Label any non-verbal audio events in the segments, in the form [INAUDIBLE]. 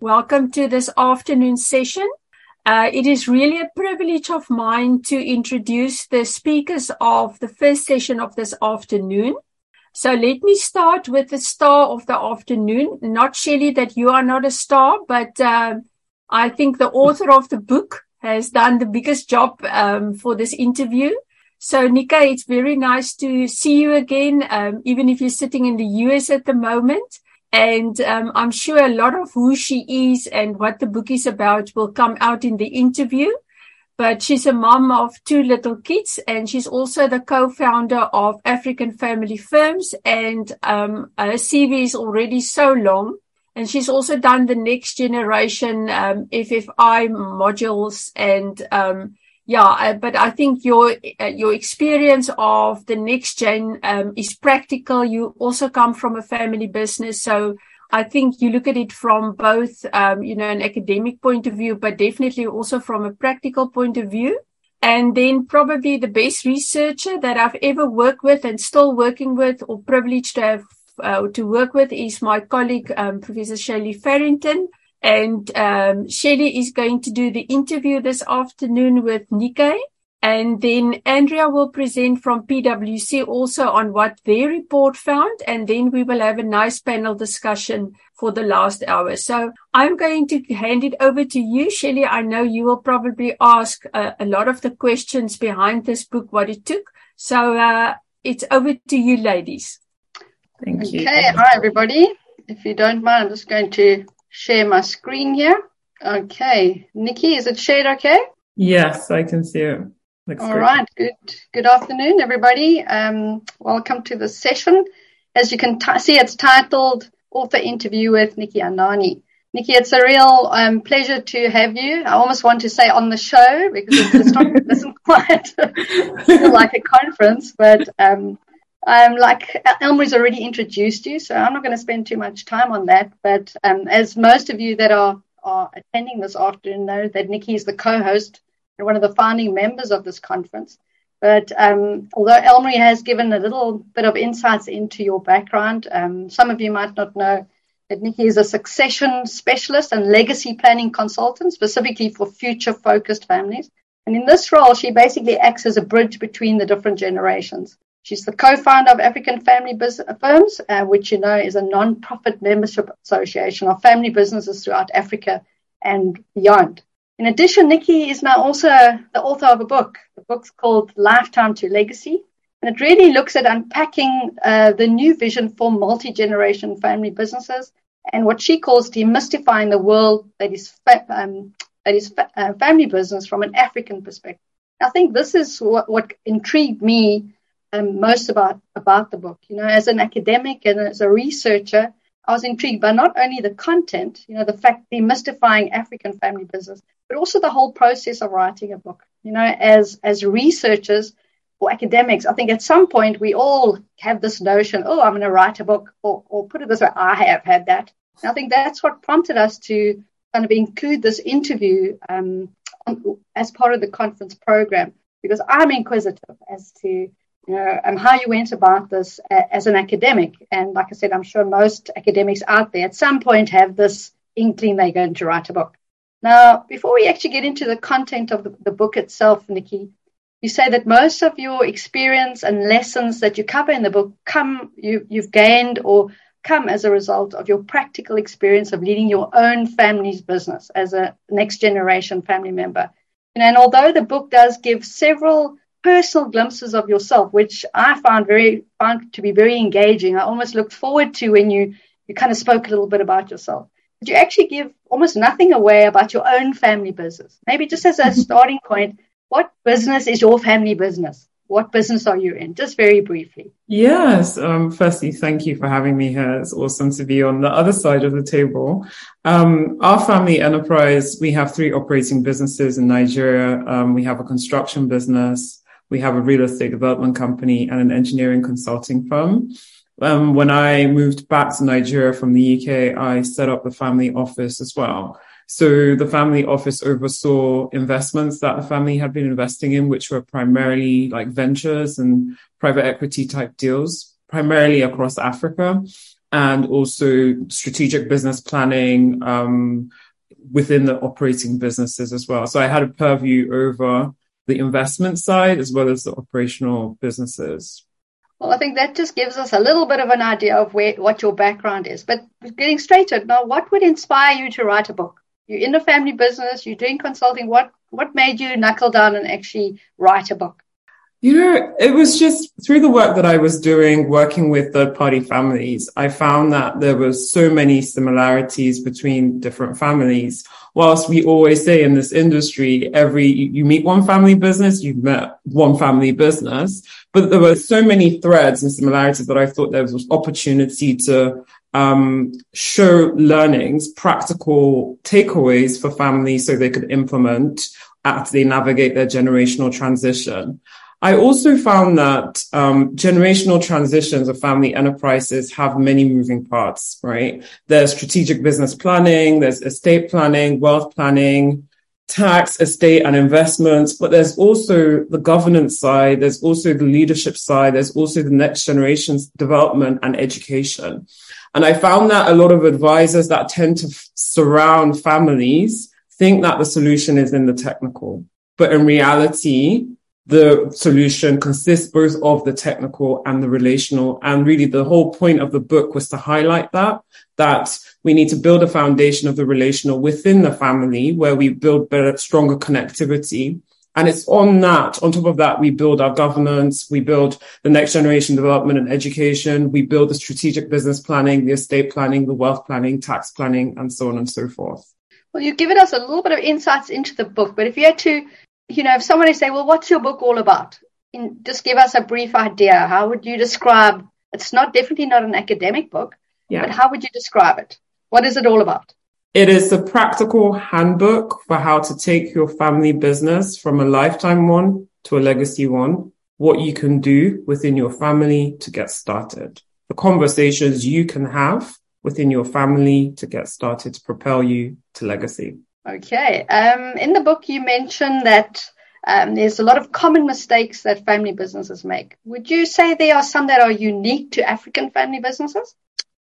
Welcome to this afternoon session. Uh, it is really a privilege of mine to introduce the speakers of the first session of this afternoon. So let me start with the star of the afternoon. Not Shelley that you are not a star, but uh, I think the author of the book has done the biggest job um, for this interview. So Nika, it's very nice to see you again, um, even if you're sitting in the US at the moment. And um, I'm sure a lot of who she is and what the book is about will come out in the interview. But she's a mom of two little kids, and she's also the co-founder of African Family Firms. And um, her CV is already so long. And she's also done the next generation um, FFI modules and um, yeah, uh, but I think your uh, your experience of the next gen um, is practical. You also come from a family business, so I think you look at it from both, um, you know, an academic point of view, but definitely also from a practical point of view. And then probably the best researcher that I've ever worked with and still working with, or privileged to have uh, to work with, is my colleague um, Professor Shelley Farrington and um, Shelley is going to do the interview this afternoon with Nikki. And then Andrea will present from PwC also on what their report found. And then we will have a nice panel discussion for the last hour. So I'm going to hand it over to you, Shelley. I know you will probably ask a, a lot of the questions behind this book, what it took. So uh, it's over to you, ladies. Thank you. Okay. Hi, everybody. If you don't mind, I'm just going to share my screen here. Okay. Nikki, is it shared okay? Yes, I can see it. Looks All great. right. Good. Good afternoon, everybody. Um, welcome to the session. As you can t- see, it's titled Author Interview with Nikki Anani. Nikki, it's a real um, pleasure to have you. I almost want to say on the show because it's not, [LAUGHS] it doesn't quite feel [LAUGHS] like a conference, but um, um, like Elmarie's already introduced you, so I'm not going to spend too much time on that. But um, as most of you that are, are attending this afternoon know, that Nikki is the co-host and one of the founding members of this conference. But um, although Elmary has given a little bit of insights into your background, um, some of you might not know that Nikki is a succession specialist and legacy planning consultant, specifically for future-focused families. And in this role, she basically acts as a bridge between the different generations. She's the co-founder of African Family Business Firms, uh, which you know is a non-profit membership association of family businesses throughout Africa and beyond. In addition, Nikki is now also the author of a book. The book's called Lifetime to Legacy, and it really looks at unpacking uh, the new vision for multi-generation family businesses and what she calls demystifying the world that is fa- um, that is fa- uh, family business from an African perspective. I think this is what, what intrigued me um, most about about the book. You know, as an academic and as a researcher, I was intrigued by not only the content, you know, the fact demystifying African family business, but also the whole process of writing a book. You know, as as researchers or academics, I think at some point we all have this notion, oh, I'm going to write a book, or, or put it this way, I have had that. And I think that's what prompted us to kind of include this interview um, on, as part of the conference program because I'm inquisitive as to Uh, and how you went about this uh, as an academic. And like I said, I'm sure most academics out there at some point have this inkling they're going to write a book. Now, before we actually get into the content of the, the book itself, Nikki, you say that most of your experience and lessons that you cover in the book come you, you've gained or come as a result of your practical experience of leading your own family's business as a next generation family member. And although the book does give several personal glimpses of yourself, which I found very found to be very engaging. I almost looked forward to when you you kind of spoke a little bit about yourself. But you actually give almost nothing away about your own family business. Maybe just as a [LAUGHS] starting point, what business is your family business? what business are you in? Just very briefly. Yes. Um, firstly, thank you for having me here. It's awesome to be on the other side of the table. Um, our family enterprise, we have three operating businesses in Nigeria. Um, we have a construction business, we have a real estate development company, and an engineering consulting firm. Um, when I moved back to Nigeria from the UK, I set up the family office as well. So the family office oversaw investments that the family had been investing in, which were primarily like ventures and private equity type deals, primarily across Africa, and also strategic business planning um, within the operating businesses as well. So I had a purview over the investment side as well as the operational businesses. Well, I think that just gives us a little bit of an idea of where what your background is. But getting straight to it now, what would inspire you to write a book? You're in a family business, you're doing consulting. What what made you knuckle down and actually write a book? You know, it was just through the work that I was doing, working with third party families, I found that there was so many similarities between different families. Whilst we always say in this industry, every, you meet one family business, you've met one family business, but there were so many threads and similarities that I thought there was opportunity to um, show learnings, practical takeaways for families so they could implement as they navigate their generational transition. I also found that um, generational transitions of family enterprises have many moving parts, right? There's strategic business planning, there's estate planning, wealth planning, tax, estate and investments, but there's also the governance side, there's also the leadership side, there's also the next generation's development and education. And I found that a lot of advisors that tend to f- surround families think that the solution is in the technical. But in reality, the solution consists both of the technical and the relational. And really the whole point of the book was to highlight that, that we need to build a foundation of the relational within the family where we build better, stronger connectivity and it's on that, on top of that, we build our governance, we build the next generation development and education, we build the strategic business planning, the estate planning, the wealth planning, tax planning, and so on and so forth. Well, you've given us a little bit of insights into the book, but if you had to, you know, if somebody say, well, what's your book all about? Just give us a brief idea. How would you describe? It's not definitely not an academic book, yeah. but how would you describe it? What is it all about? It is a practical handbook for how to take your family business from a lifetime one to a legacy one, what you can do within your family to get started, the conversations you can have within your family to get started to propel you to legacy. Okay. Um, in the book, you mentioned that um, there's a lot of common mistakes that family businesses make. Would you say there are some that are unique to African family businesses?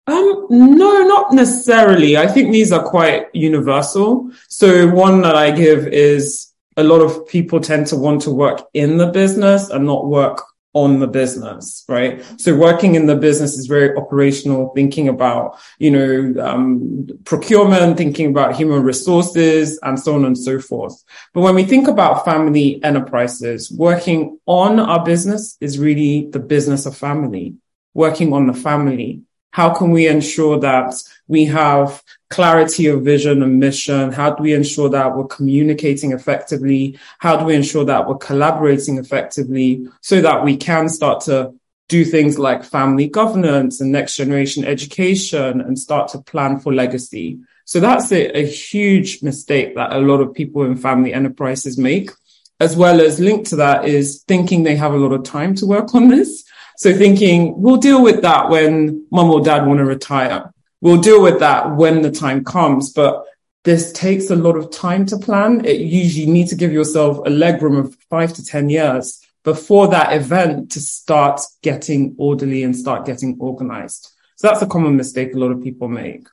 Um, no, not necessarily. I think these are quite universal. So one that I give is a lot of people tend to want to work in the business and not work on the business, right? So working in the business is very operational, thinking about, you know, um, procurement, thinking about human resources and so on and so forth. But when we think about family enterprises, working on our business is really the business of family, working on the family how can we ensure that we have clarity of vision and mission? How do we ensure that we're communicating effectively? How do we ensure that we're collaborating effectively so that we can start to do things like family governance and next generation education and start to plan for legacy? So that's a, a huge mistake that a lot of people in family enterprises make as well as linked to that is thinking they have a lot of time to work on this so thinking we'll deal with that when mom or dad want to retire. We'll deal with that when the time comes. But this takes a lot of time to plan. It usually need to give yourself a leg room of five to 10 years before that event to start getting orderly and start getting organized. So that's a common mistake a lot of people make.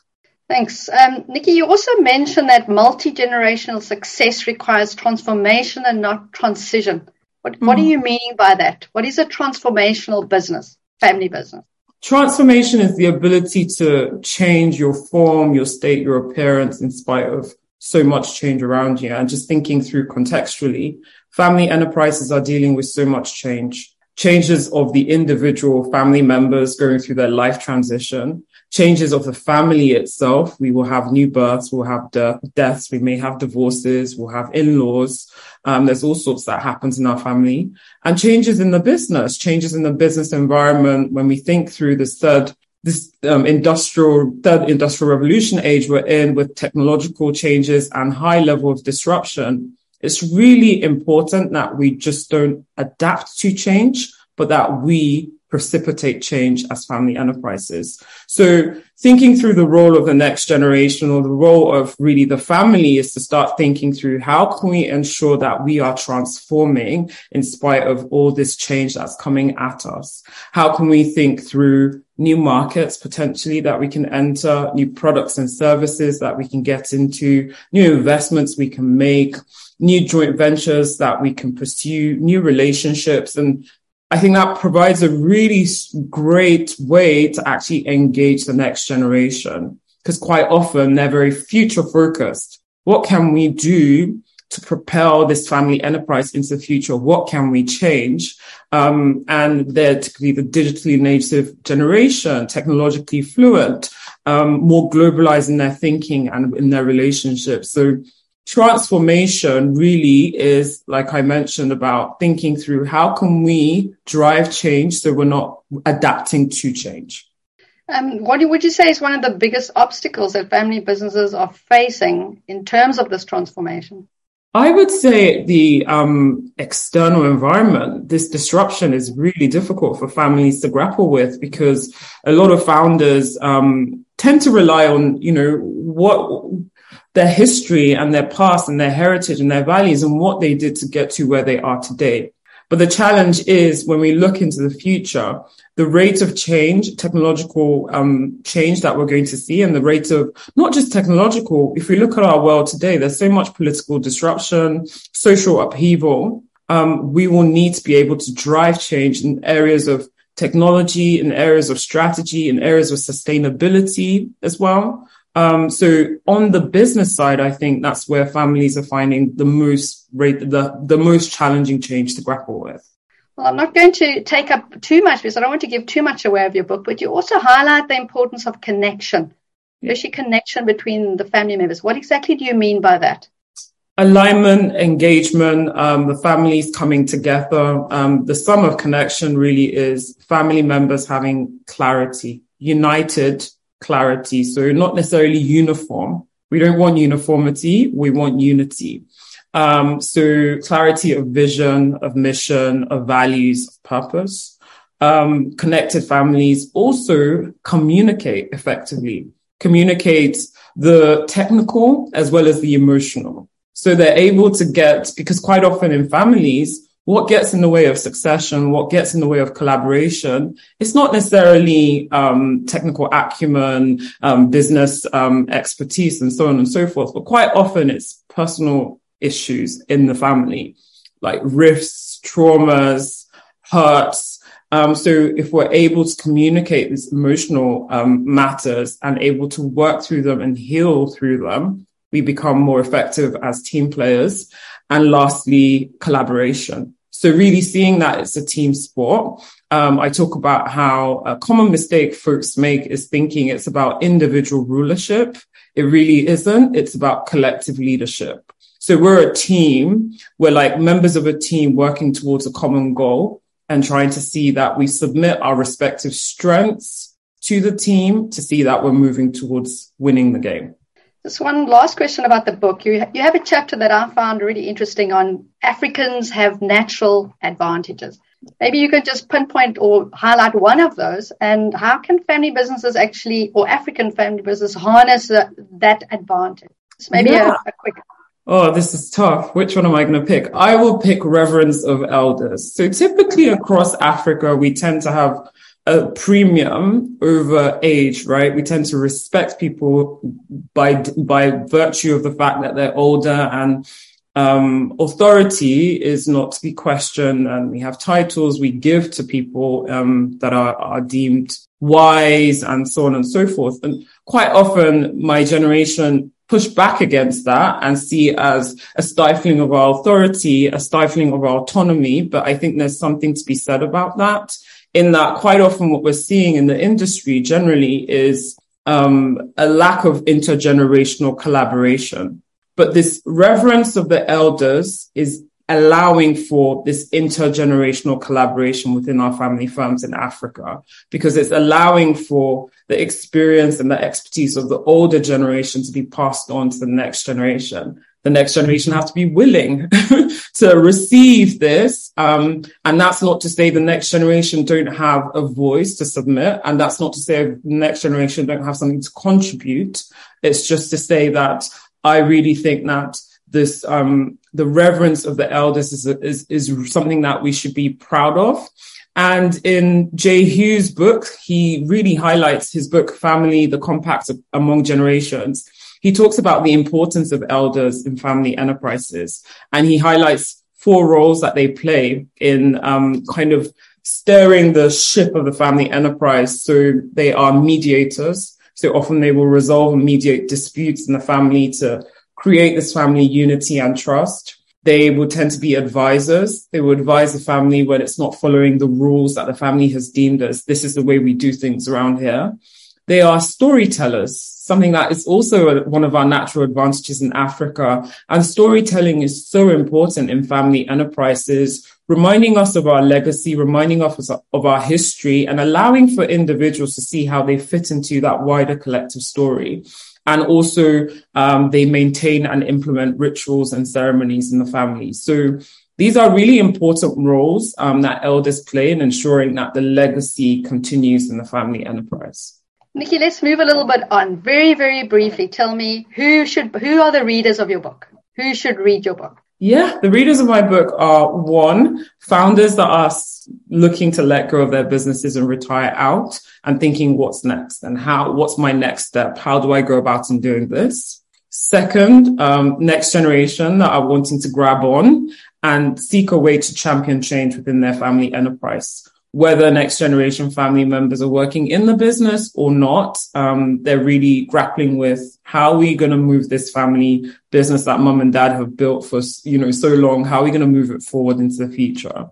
Thanks. Um, Nikki, you also mentioned that multi generational success requires transformation and not transition. What, mm. what do hmm. you mean by that? What is a transformational business, family business? Transformation is the ability to change your form, your state, your appearance in spite of so much change around you. And just thinking through contextually, family enterprises are dealing with so much change. Changes of the individual family members going through their life transition, changes of the family itself. We will have new births, we'll have de- deaths, we may have divorces, we'll have in-laws. Um, there's all sorts that happens in our family and changes in the business, changes in the business environment. When we think through this third, this um, industrial, third industrial revolution age we're in with technological changes and high level of disruption, it's really important that we just don't adapt to change, but that we precipitate change as family enterprises. So thinking through the role of the next generation or the role of really the family is to start thinking through how can we ensure that we are transforming in spite of all this change that's coming at us? How can we think through new markets potentially that we can enter, new products and services that we can get into, new investments we can make, new joint ventures that we can pursue, new relationships and I think that provides a really great way to actually engage the next generation because quite often they're very future focused. What can we do to propel this family enterprise into the future? What can we change? Um, and they're typically the digitally native generation, technologically fluent, um, more globalized in their thinking and in their relationships. So transformation really is, like I mentioned, about thinking through how can we drive change so we're not adapting to change. Um, what would you say is one of the biggest obstacles that family businesses are facing in terms of this transformation? I would say the um, external environment, this disruption is really difficult for families to grapple with because a lot of founders um, tend to rely on, you know, what their history and their past and their heritage and their values and what they did to get to where they are today. But the challenge is when we look into the future, the rate of change, technological um, change that we're going to see, and the rate of not just technological. If we look at our world today, there's so much political disruption, social upheaval. Um, we will need to be able to drive change in areas of technology, in areas of strategy, in areas of sustainability as well. Um, so on the business side, I think that's where families are finding the most rate, the, the most challenging change to grapple with. Well, I'm not going to take up too much because I don't want to give too much away of your book, but you also highlight the importance of connection, especially connection between the family members. What exactly do you mean by that? Alignment, engagement, um, the families coming together. Um, the sum of connection really is family members having clarity, united clarity. So not necessarily uniform. We don't want uniformity. We want unity. Um, so clarity of vision, of mission, of values, of purpose. Um, connected families also communicate effectively, communicate the technical as well as the emotional. So they're able to get, because quite often in families, what gets in the way of succession, what gets in the way of collaboration, it's not necessarily um, technical acumen, um, business um, expertise, and so on and so forth, but quite often it's personal issues in the family, like rifts, traumas, hurts. Um, so if we're able to communicate these emotional um, matters and able to work through them and heal through them, we become more effective as team players. And lastly, collaboration. So really seeing that it's a team sport. Um, I talk about how a common mistake folks make is thinking it's about individual rulership. It really isn't. It's about collective leadership. So we're a team. We're like members of a team working towards a common goal and trying to see that we submit our respective strengths to the team to see that we're moving towards winning the game. Just one last question about the book. You, you have a chapter that I found really interesting on Africans have natural advantages. Maybe you could just pinpoint or highlight one of those and how can family businesses actually, or African family businesses harness that advantage? Just maybe yeah. a, a quick Oh, this is tough. Which one am I going to pick? I will pick reverence of elders. So typically across Africa, we tend to have a premium over age, right? We tend to respect people by, by virtue of the fact that they're older and, um, authority is not to be questioned. And we have titles we give to people, um, that are, are deemed wise and so on and so forth. And quite often my generation push back against that and see it as a stifling of our authority, a stifling of our autonomy. But I think there's something to be said about that in that quite often what we're seeing in the industry generally is um, a lack of intergenerational collaboration. But this reverence of the elders is allowing for this intergenerational collaboration within our family firms in Africa because it's allowing for the experience and the expertise of the older generation to be passed on to the next generation. The next generation have to be willing [LAUGHS] to receive this. Um, and that's not to say the next generation don't have a voice to submit. And that's not to say the next generation don't have something to contribute. It's just to say that I really think that this um, the reverence of the elders is, is is something that we should be proud of. And in Jay Hughes' book, he really highlights his book, Family, the Compact Among Generations. He talks about the importance of elders in family enterprises, and he highlights four roles that they play in um, kind of steering the ship of the family enterprise. So they are mediators. So often they will resolve and mediate disputes in the family to create this family unity and trust. They will tend to be advisors. They will advise the family when it's not following the rules that the family has deemed as this is the way we do things around here. They are storytellers, something that is also one of our natural advantages in Africa. And storytelling is so important in family enterprises, reminding us of our legacy, reminding us of our history, and allowing for individuals to see how they fit into that wider collective story. And also, um, they maintain and implement rituals and ceremonies in the family. So these are really important roles um, that elders play in ensuring that the legacy continues in the family enterprise. Nikki, let's move a little bit on. Very, very briefly, tell me who should who are the readers of your book? Who should read your book? Yeah, the readers of my book are one, founders that are looking to let go of their businesses and retire out and thinking what's next and how, what's my next step? How do I go about in doing this? Second, um, next generation that are wanting to grab on and seek a way to champion change within their family enterprise whether next generation family members are working in the business or not, um, they're really grappling with how are we going to move this family business that mum and dad have built for, you know, so long? How are we going to move it forward into the future?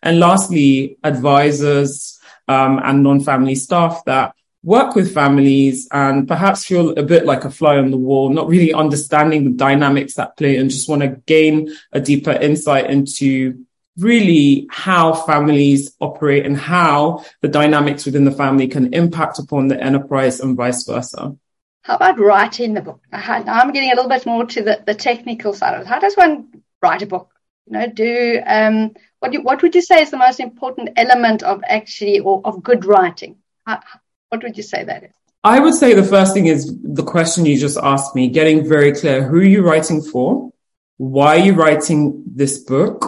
And lastly, advisors, um, and non-family staff that work with families and perhaps feel a bit like a fly on the wall, not really understanding the dynamics that play and just want to gain a deeper insight into really how families operate and how the dynamics within the family can impact upon the enterprise and vice versa. How about writing the book? I'm getting a little bit more to the, the technical side of it. How does one write a book? You know, do um, what? Do, what would you say is the most important element of actually or of good writing? How, what would you say that is? I would say the first thing is the question you just asked me, getting very clear who are you writing for? Why are you writing this book?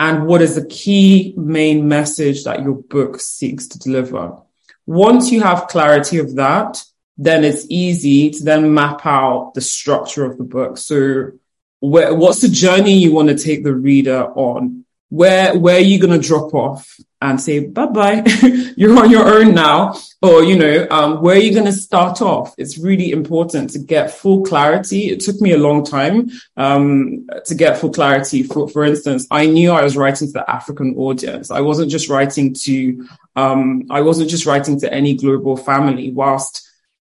And what is the key main message that your book seeks to deliver. Once you have clarity of that, then it's easy to then map out the structure of the book. So where, what's the journey you want to take the reader on? Where, where are you going to drop off? And say bye bye. [LAUGHS] You're on your own now. Or, you know, um, where are you going to start off? It's really important to get full clarity. It took me a long time, um, to get full clarity. For, for instance, I knew I was writing to the African audience. I wasn't just writing to, um, I wasn't just writing to any global family whilst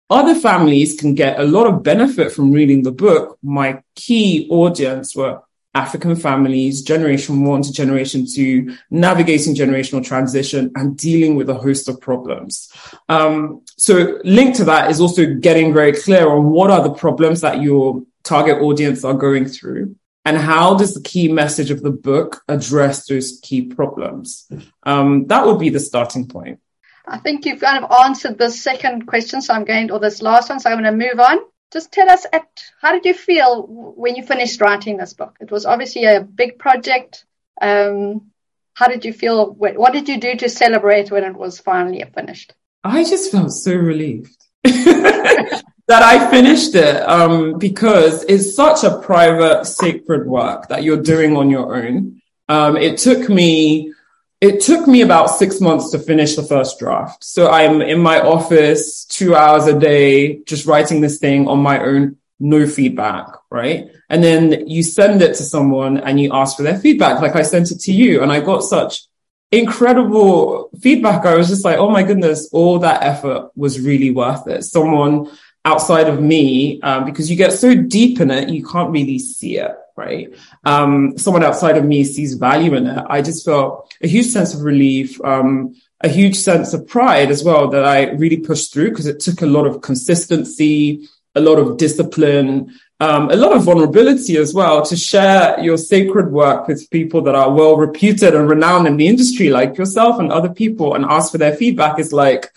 other families can get a lot of benefit from reading the book. My key audience were African families, generation one to generation two, navigating generational transition and dealing with a host of problems. Um, so linked to that is also getting very clear on what are the problems that your target audience are going through and how does the key message of the book address those key problems? Um, that would be the starting point. I think you've kind of answered the second question, so I'm going, or this last one, so I'm going to move on just tell us at how did you feel when you finished writing this book? It was obviously a big project. Um, how did you feel? What did you do to celebrate when it was finally finished? I just felt so relieved [LAUGHS] that I finished it um, because it's such a private, sacred work that you're doing on your own. Um, it took me it took me about six months to finish the first draft. So I'm in my office two hours a day, just writing this thing on my own, no feedback, right? And then you send it to someone and you ask for their feedback. Like I sent it to you and I got such incredible feedback. I was just like, oh my goodness, all that effort was really worth it. Someone outside of me, um, because you get so deep in it, you can't really see it, right? Um, someone outside of me sees value in it. I just felt a huge sense of relief, um, a huge sense of pride as well that I really pushed through because it took a lot of consistency, a lot of discipline, um, a lot of vulnerability as well to share your sacred work with people that are well reputed and renowned in the industry, like yourself and other people, and ask for their feedback is like,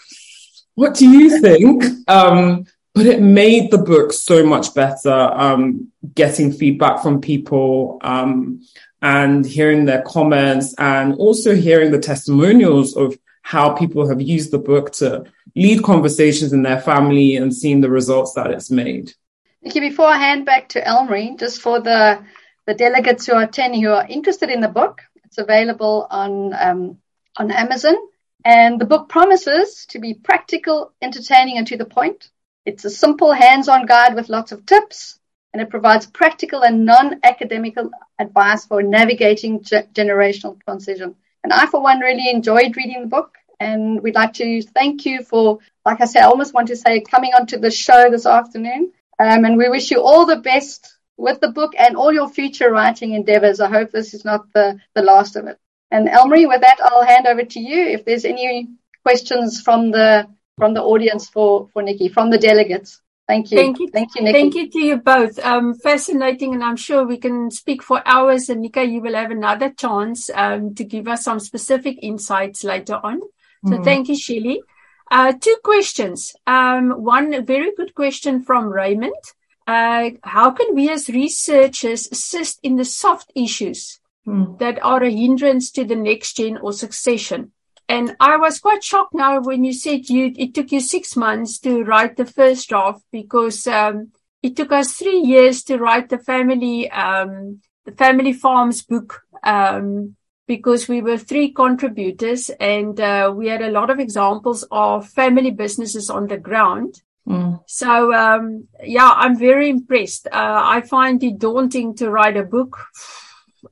what do you think? Um, but it made the book so much better. Um, getting feedback from people, um, and hearing their comments and also hearing the testimonials of how people have used the book to lead conversations in their family and seeing the results that it's made. Nikki, before I hand back to Elmarie, just for the, the delegates who are attending who are interested in the book, it's available on, um, on Amazon. And the book promises to be practical, entertaining, and to the point. It's a simple hands-on guide with lots of tips, and it provides practical and non-academical advice for navigating ge- generational transition. And I, for one, really enjoyed reading the book. And we'd like to thank you for, like I said, I almost want to say coming onto the show this afternoon um, and we wish you all the best with the book and all your future writing endeavors. I hope this is not the, the last of it. And Elmarie, with that, I'll hand over to you if there's any questions from the from the audience for, for Nikki, from the delegates. Thank you. Thank you. Thank you, Nikki. Thank you to you both. Um, fascinating, and I'm sure we can speak for hours. And Nika, you will have another chance um, to give us some specific insights later on. So mm-hmm. thank you, Shelley. Uh, two questions. Um, one very good question from Raymond. Uh, how can we as researchers assist in the soft issues mm. that are a hindrance to the next gen or succession? And I was quite shocked now when you said you it took you six months to write the first draft because um, it took us three years to write the family um, the family farms book um, because we were three contributors and uh, we had a lot of examples of family businesses on the ground. Mm. So, um, yeah, I'm very impressed. Uh, I find it daunting to write a book.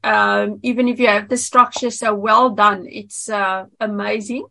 Um, even if you have the structure so well done, it's uh, amazing.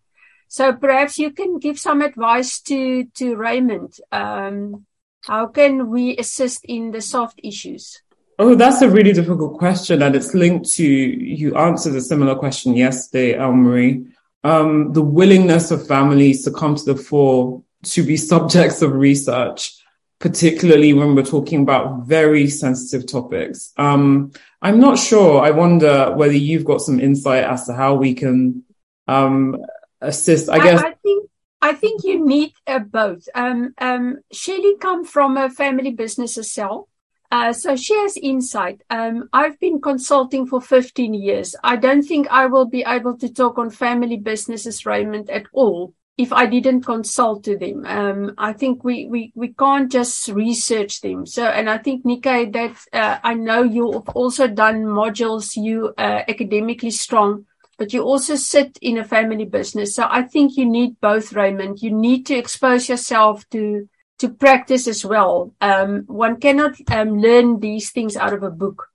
So perhaps you can give some advice to, to Raymond. Um, how can we assist in the soft issues? Oh, that's a really difficult question, and it's linked to you answered a similar question yesterday, Elmarie. Um, the willingness of families to come to the fore to be subjects of research, particularly when we're talking about very sensitive topics. Um, I'm not sure. I wonder whether you've got some insight as to how we can um, assist. I, I guess. I think I think you need uh, both. Um, um, Shelley come from a family business herself. Uh, so she has insight. Um, I've been consulting for 15 years. I don't think I will be able to talk on family businesses, Raymond, at all if I didn't consult to them. Um, I think we, we, we can't just research them. So, and I think Nika, that, uh, I know you've also done modules, you, uh, academically strong, but you also sit in a family business. So I think you need both, Raymond. You need to expose yourself to, to practice as well. Um, one cannot um, learn these things out of a book.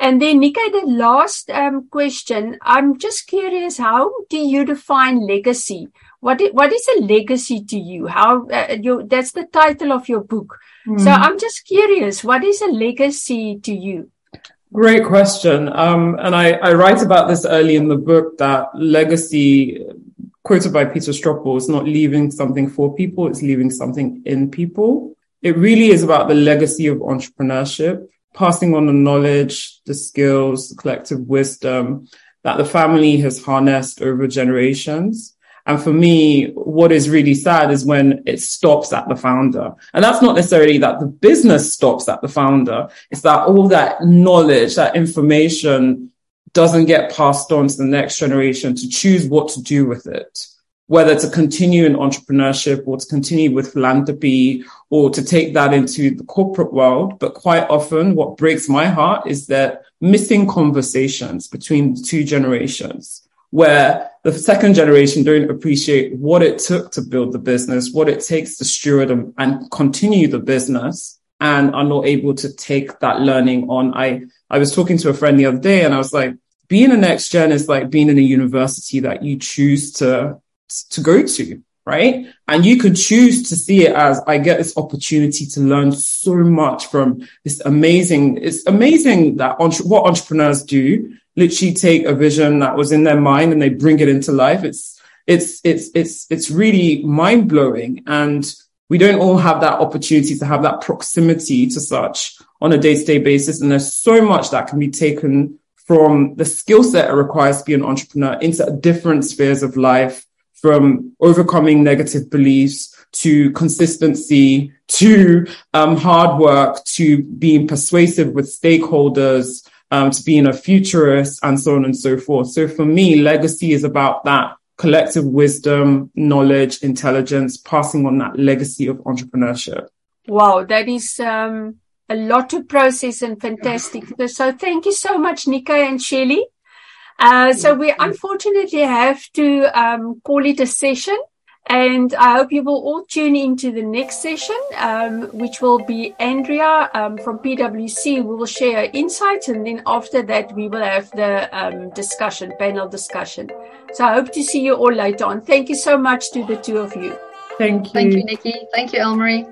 And then, Nika, the last um, question. I'm just curious, how do you define legacy? What is, what is a legacy to you? How uh, you, that's the title of your book. Mm. So I'm just curious, what is a legacy to you? Great question. Um, and I, I write about this early in the book that legacy quoted by Peter Strople, is not leaving something for people, it's leaving something in people. It really is about the legacy of entrepreneurship, passing on the knowledge, the skills, the collective wisdom that the family has harnessed over generations. And for me, what is really sad is when it stops at the founder. And that's not necessarily that the business stops at the founder. It's that all that knowledge, that information doesn't get passed on to the next generation to choose what to do with it, whether to continue in entrepreneurship or to continue with philanthropy or to take that into the corporate world. But quite often what breaks my heart is that missing conversations between the two generations where the second generation don't appreciate what it took to build the business, what it takes to steward and, and continue the business and are not able to take that learning on. I, I was talking to a friend the other day and I was like, being a next gen is like being in a university that you choose to, to go to, right? And you could choose to see it as I get this opportunity to learn so much from this amazing, it's amazing that entre- what entrepreneurs do literally take a vision that was in their mind and they bring it into life. It's, it's, it's, it's, it's really mind blowing. And we don't all have that opportunity to have that proximity to such on a day to day basis. And there's so much that can be taken from the skill set it requires to be an entrepreneur into different spheres of life from overcoming negative beliefs to consistency to um, hard work to being persuasive with stakeholders um, to being a futurist and so on and so forth. So for me, legacy is about that collective wisdom, knowledge, intelligence, passing on that legacy of entrepreneurship. Wow, that is um, a lot to process and fantastic. [LAUGHS] So thank you so much, Nika and Shelley. Uh, so we unfortunately have to um, call it a session. And I hope you will all tune into the next session, um, which will be Andrea um, from PwC. We will share insights, and then after that, we will have the um, discussion, panel discussion. So I hope to see you all later on. Thank you so much to the two of you. Thank you. Thank you, Nikki. Thank you, Elmarie.